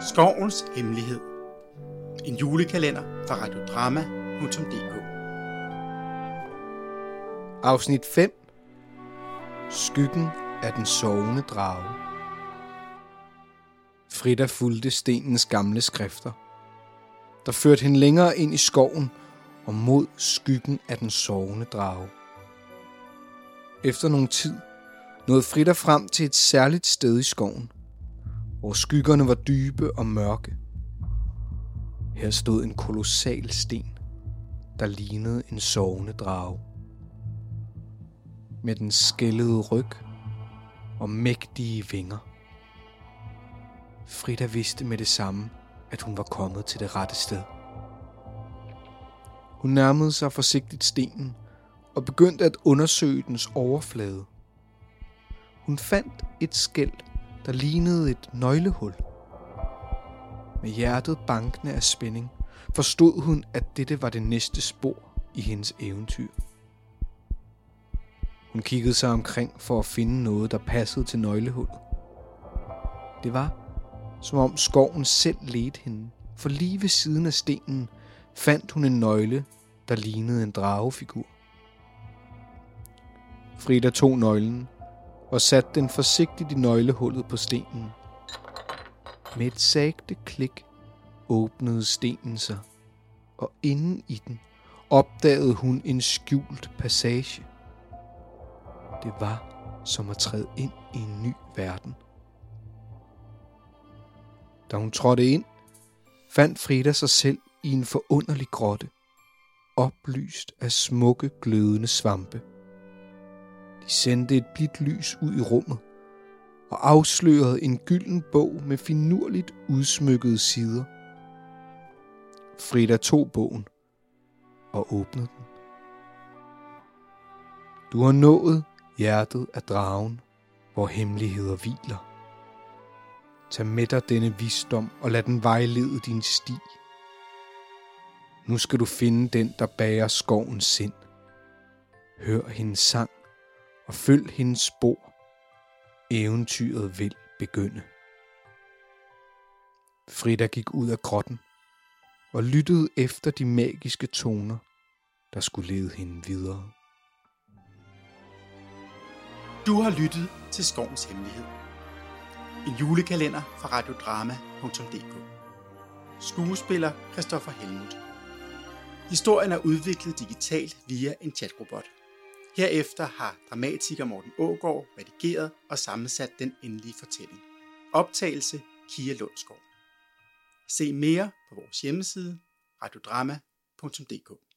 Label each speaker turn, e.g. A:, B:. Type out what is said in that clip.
A: Skovens Hemmelighed. En julekalender fra radiodrama.dk
B: Afsnit 5 Skyggen af den sovende drage. Frida fulgte stenens gamle skrifter, der førte hende længere ind i skoven og mod skyggen af den sovende drage. Efter nogen tid nåede Frida frem til et særligt sted i skoven, hvor skyggerne var dybe og mørke. Her stod en kolossal sten, der lignede en sovende drage. Med den skældede ryg og mægtige vinger. Frida vidste med det samme, at hun var kommet til det rette sted. Hun nærmede sig forsigtigt stenen og begyndte at undersøge dens overflade. Hun fandt et skæld, der lignede et nøglehul. Med hjertet bankende af spænding, forstod hun, at dette var det næste spor i hendes eventyr. Hun kiggede sig omkring for at finde noget, der passede til nøglehullet. Det var, som om skoven selv ledte hende, for lige ved siden af stenen fandt hun en nøgle, der lignede en dragefigur. Frida tog nøglen og satte den forsigtigt i nøglehullet på stenen. Med et sagte klik åbnede stenen sig, og inden i den opdagede hun en skjult passage. Det var som at træde ind i en ny verden. Da hun trådte ind, fandt Frida sig selv i en forunderlig grotte, oplyst af smukke glødende svampe. De sendte et blidt lys ud i rummet og afslørede en gylden bog med finurligt udsmykkede sider. Frida tog bogen og åbnede den. Du har nået hjertet af dragen, hvor hemmeligheder hviler. Tag med dig denne visdom og lad den vejlede din sti. Nu skal du finde den, der bærer skovens sind. Hør hendes sang og følg hendes spor. Eventyret vil begynde. Frida gik ud af grotten og lyttede efter de magiske toner, der skulle lede hende videre.
A: Du har lyttet til Skovens Hemmelighed. En julekalender fra radiodrama.dk Skuespiller Christoffer Helmut Historien er udviklet digitalt via en chatrobot. Herefter har dramatiker Morten Ågård redigeret og sammensat den endelige fortælling. Optagelse Kia Lundsgaard. Se mere på vores hjemmeside radiodrama.dk